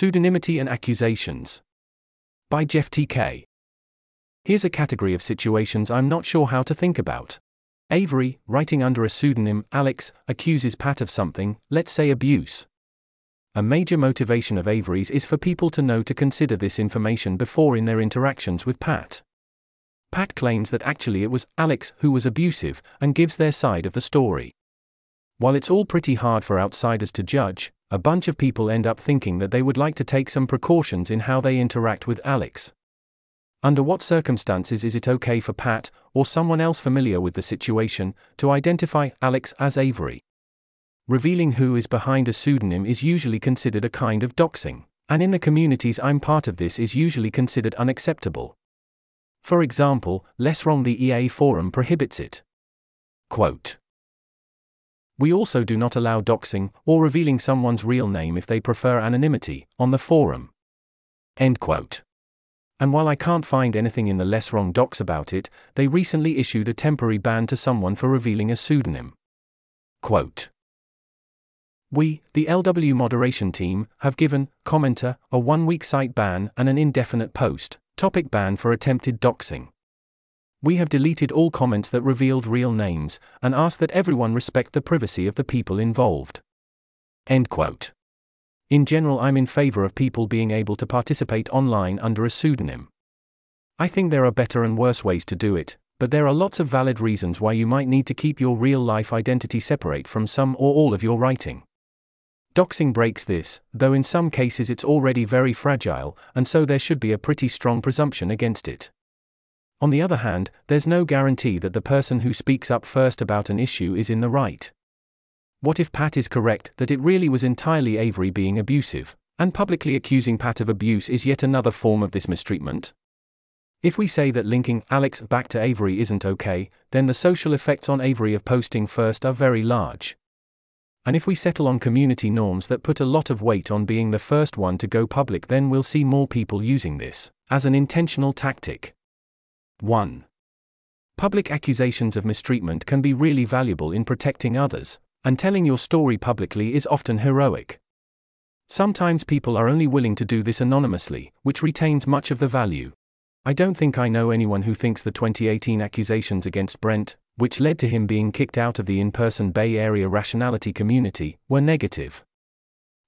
Pseudonymity and Accusations. By Jeff T.K. Here's a category of situations I'm not sure how to think about. Avery, writing under a pseudonym, Alex, accuses Pat of something, let's say abuse. A major motivation of Avery's is for people to know to consider this information before in their interactions with Pat. Pat claims that actually it was Alex who was abusive and gives their side of the story. While it's all pretty hard for outsiders to judge, a bunch of people end up thinking that they would like to take some precautions in how they interact with Alex. Under what circumstances is it okay for Pat, or someone else familiar with the situation, to identify Alex as Avery? Revealing who is behind a pseudonym is usually considered a kind of doxing, and in the communities I'm part of, this is usually considered unacceptable. For example, Less Wrong the EA forum prohibits it. Quote we also do not allow doxing or revealing someone's real name if they prefer anonymity on the forum. End quote. And while I can't find anything in the Less Wrong docs about it, they recently issued a temporary ban to someone for revealing a pseudonym. Quote We, the LW moderation team, have given commenter a one week site ban and an indefinite post topic ban for attempted doxing. We have deleted all comments that revealed real names, and ask that everyone respect the privacy of the people involved. End quote. In general, I'm in favor of people being able to participate online under a pseudonym. I think there are better and worse ways to do it, but there are lots of valid reasons why you might need to keep your real life identity separate from some or all of your writing. Doxing breaks this, though in some cases it's already very fragile, and so there should be a pretty strong presumption against it. On the other hand, there's no guarantee that the person who speaks up first about an issue is in the right. What if Pat is correct that it really was entirely Avery being abusive, and publicly accusing Pat of abuse is yet another form of this mistreatment? If we say that linking Alex back to Avery isn't okay, then the social effects on Avery of posting first are very large. And if we settle on community norms that put a lot of weight on being the first one to go public, then we'll see more people using this as an intentional tactic. 1. Public accusations of mistreatment can be really valuable in protecting others, and telling your story publicly is often heroic. Sometimes people are only willing to do this anonymously, which retains much of the value. I don't think I know anyone who thinks the 2018 accusations against Brent, which led to him being kicked out of the in person Bay Area rationality community, were negative.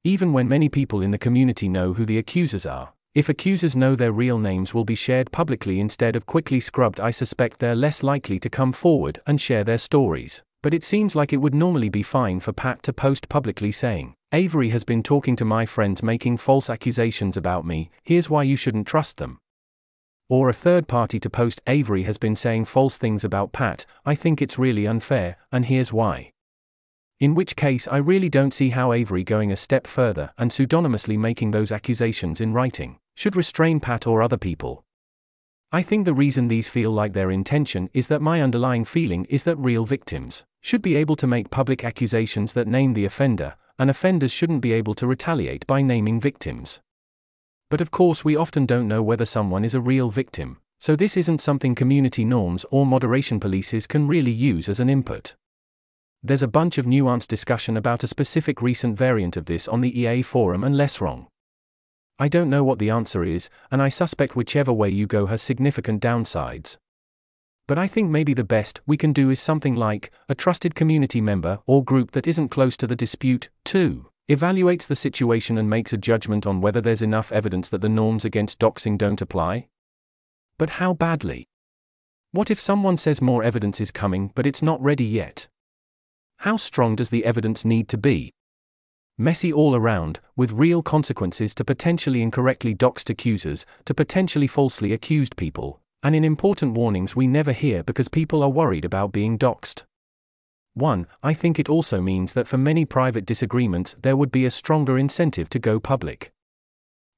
Even when many people in the community know who the accusers are, if accusers know their real names will be shared publicly instead of quickly scrubbed, I suspect they're less likely to come forward and share their stories. But it seems like it would normally be fine for Pat to post publicly saying, Avery has been talking to my friends making false accusations about me, here's why you shouldn't trust them. Or a third party to post, Avery has been saying false things about Pat, I think it's really unfair, and here's why. In which case, I really don't see how Avery going a step further and pseudonymously making those accusations in writing should restrain Pat or other people. I think the reason these feel like their intention is that my underlying feeling is that real victims should be able to make public accusations that name the offender, and offenders shouldn't be able to retaliate by naming victims. But of course, we often don't know whether someone is a real victim, so this isn't something community norms or moderation policies can really use as an input. There's a bunch of nuanced discussion about a specific recent variant of this on the EA forum and less wrong. I don't know what the answer is, and I suspect whichever way you go has significant downsides. But I think maybe the best we can do is something like a trusted community member or group that isn't close to the dispute, too, evaluates the situation and makes a judgment on whether there's enough evidence that the norms against doxing don't apply. But how badly? What if someone says more evidence is coming but it's not ready yet? How strong does the evidence need to be? messy all around, with real consequences to potentially incorrectly doxed accusers, to potentially falsely accused people, and in important warnings we never hear because people are worried about being doxed. 1. I think it also means that for many private disagreements there would be a stronger incentive to go public.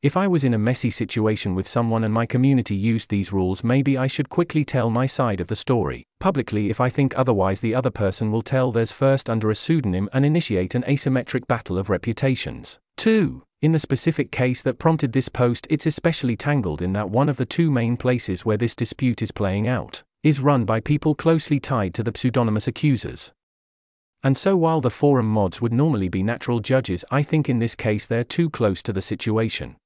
If I was in a messy situation with someone and my community used these rules, maybe I should quickly tell my side of the story. Publicly, if I think otherwise, the other person will tell theirs first under a pseudonym and initiate an asymmetric battle of reputations. 2. In the specific case that prompted this post, it's especially tangled in that one of the two main places where this dispute is playing out is run by people closely tied to the pseudonymous accusers. And so while the forum mods would normally be natural judges, I think in this case they're too close to the situation.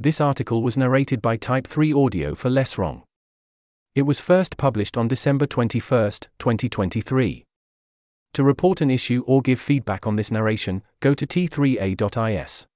This article was narrated by Type 3 Audio for Less Wrong. It was first published on December 21, 2023. To report an issue or give feedback on this narration, go to t3a.is.